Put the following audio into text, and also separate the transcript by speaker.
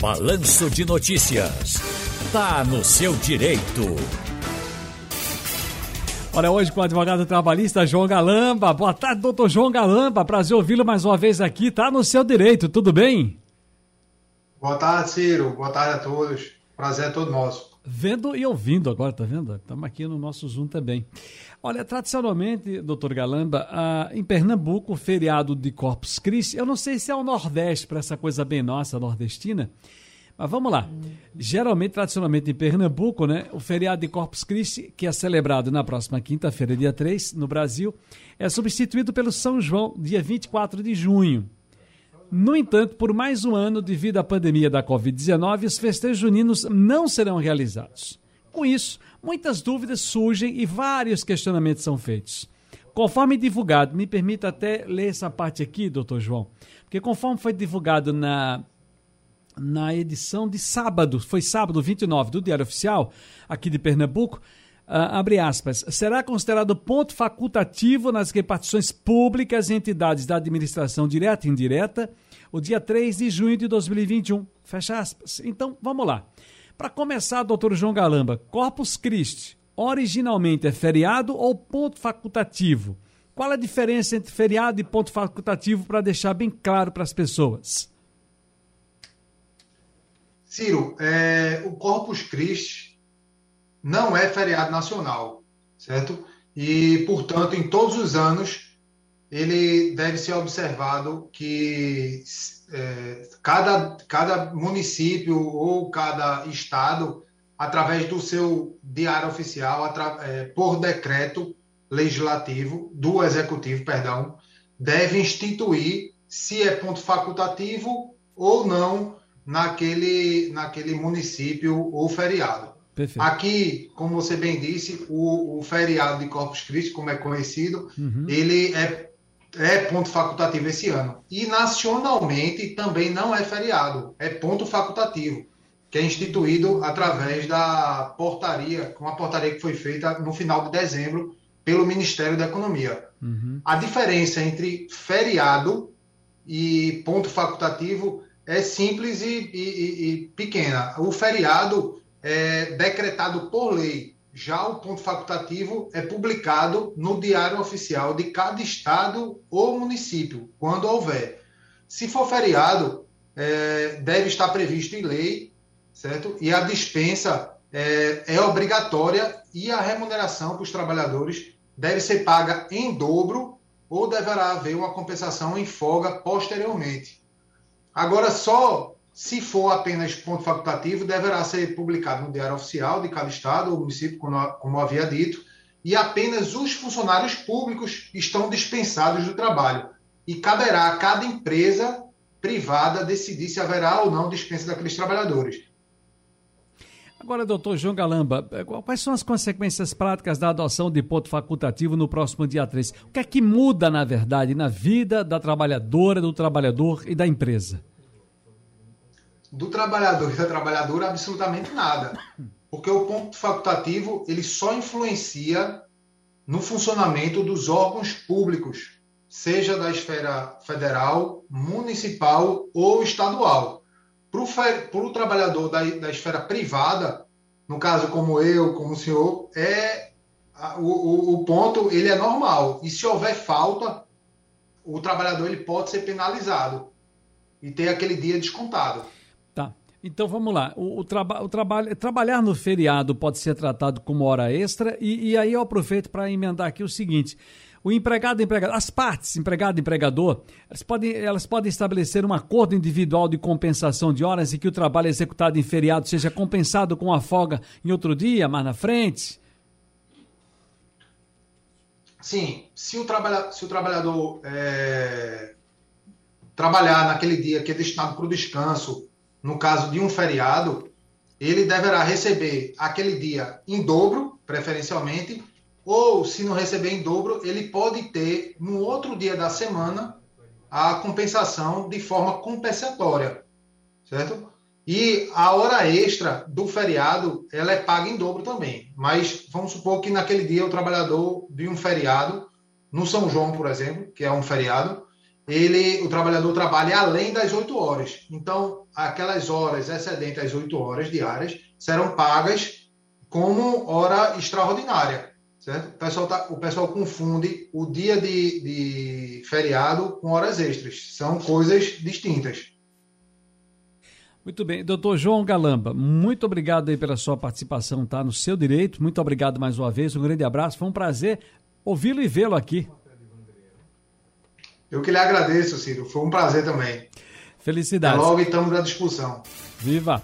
Speaker 1: Balanço de Notícias. Tá no seu direito.
Speaker 2: Olha, hoje com o advogado trabalhista João Galamba. Boa tarde, doutor João Galamba. Prazer ouvi-lo mais uma vez aqui. Tá no seu direito, tudo bem?
Speaker 3: Boa tarde, Ciro. Boa tarde a todos. Prazer é todo nosso.
Speaker 2: Vendo e ouvindo agora, tá vendo? Estamos aqui no nosso Zoom também. Olha, tradicionalmente, doutor Galamba, ah, em Pernambuco, o feriado de Corpus Christi, eu não sei se é o Nordeste, para essa coisa bem nossa, nordestina, mas vamos lá. Geralmente, tradicionalmente em Pernambuco, né, o feriado de Corpus Christi, que é celebrado na próxima quinta-feira, dia 3, no Brasil, é substituído pelo São João, dia 24 de junho. No entanto, por mais um ano, devido à pandemia da Covid-19, os festejos juninos não serão realizados. Com isso, muitas dúvidas surgem e vários questionamentos são feitos. Conforme divulgado, me permita até ler essa parte aqui, doutor João, porque conforme foi divulgado na na edição de sábado, foi sábado 29 do Diário Oficial, aqui de Pernambuco, abre aspas, será considerado ponto facultativo nas repartições públicas e entidades da administração direta e indireta o dia 3 de junho de 2021. Fecha aspas. Então, vamos lá. Para começar, doutor João Galamba, Corpus Christi originalmente é feriado ou ponto facultativo? Qual a diferença entre feriado e ponto facultativo para deixar bem claro para as pessoas?
Speaker 3: Ciro, é, o Corpus Christi não é feriado nacional, certo? E, portanto, em todos os anos, ele deve ser observado que é, cada, cada município ou cada estado, através do seu diário oficial, é, por decreto legislativo, do executivo, perdão, deve instituir se é ponto facultativo ou não naquele, naquele município ou feriado. Perfeito. Aqui, como você bem disse, o, o, feriado de Corpus Christi, como é conhecido, uhum. ele é, é ponto facultativo esse ano. E nacionalmente também não é feriado, é ponto facultativo, que é instituído através da portaria, com a portaria que foi feita no final de dezembro pelo Ministério da Economia. Uhum. A diferença entre feriado e ponto facultativo é simples e, e, e pequena. O feriado é decretado por lei. Já o ponto facultativo é publicado no Diário Oficial de cada estado ou município, quando houver. Se for feriado, é, deve estar previsto em lei, certo? E a dispensa é, é obrigatória e a remuneração para os trabalhadores deve ser paga em dobro ou deverá haver uma compensação em folga posteriormente. Agora, só se for apenas ponto facultativo, deverá ser publicado no Diário Oficial de cada estado ou município, como, como havia dito, e apenas os funcionários públicos estão dispensados do trabalho. E caberá a cada empresa privada decidir se haverá ou não dispensa daqueles trabalhadores.
Speaker 2: Agora, doutor João Galamba, eh, quais são as consequências práticas da adoção de ponto facultativo no próximo dia 3? O que é que muda, na verdade, na vida da trabalhadora, do trabalhador e da empresa?
Speaker 3: Do trabalhador e da trabalhadora, absolutamente nada. Porque o ponto facultativo ele só influencia no funcionamento dos órgãos públicos, seja da esfera federal, municipal ou estadual. Para o trabalhador da, da esfera privada, no caso como eu, como o senhor, é o, o, o, ponto ele é normal. E se houver falta, o trabalhador ele pode ser penalizado e ter aquele dia descontado.
Speaker 2: Tá. Então vamos lá. O, o, traba o trabalho, trabalhar no feriado pode ser tratado como hora extra, e, e aí eu aproveito para emendar aqui o seguinte: o empregado empregador, as partes, empregado e empregador, elas podem, elas podem estabelecer um acordo individual de compensação de horas e que o trabalho executado em feriado seja compensado com a folga em outro dia, mais na frente?
Speaker 3: Sim, se o, trabalha, se o trabalhador é, trabalhar naquele dia que é destinado para o descanso, no caso de um feriado, ele deverá receber aquele dia em dobro, preferencialmente, ou se não receber em dobro, ele pode ter no outro dia da semana a compensação de forma compensatória, certo? E a hora extra do feriado, ela é paga em dobro também. Mas vamos supor que naquele dia o trabalhador de um feriado, no São João, por exemplo, que é um feriado, ele, o trabalhador trabalha além das 8 horas. Então, aquelas horas excedentes às 8 horas diárias serão pagas como hora extraordinária. Certo? O, pessoal tá, o pessoal confunde o dia de, de feriado com horas extras. São coisas distintas.
Speaker 2: Muito bem. Doutor João Galamba, muito obrigado aí pela sua participação, tá? No seu direito. Muito obrigado mais uma vez. Um grande abraço. Foi um prazer ouvi-lo e vê-lo aqui.
Speaker 3: Eu que lhe agradeço, Ciro. Foi um prazer também.
Speaker 2: Felicidades.
Speaker 3: Até logo e estamos à discussão.
Speaker 2: Viva!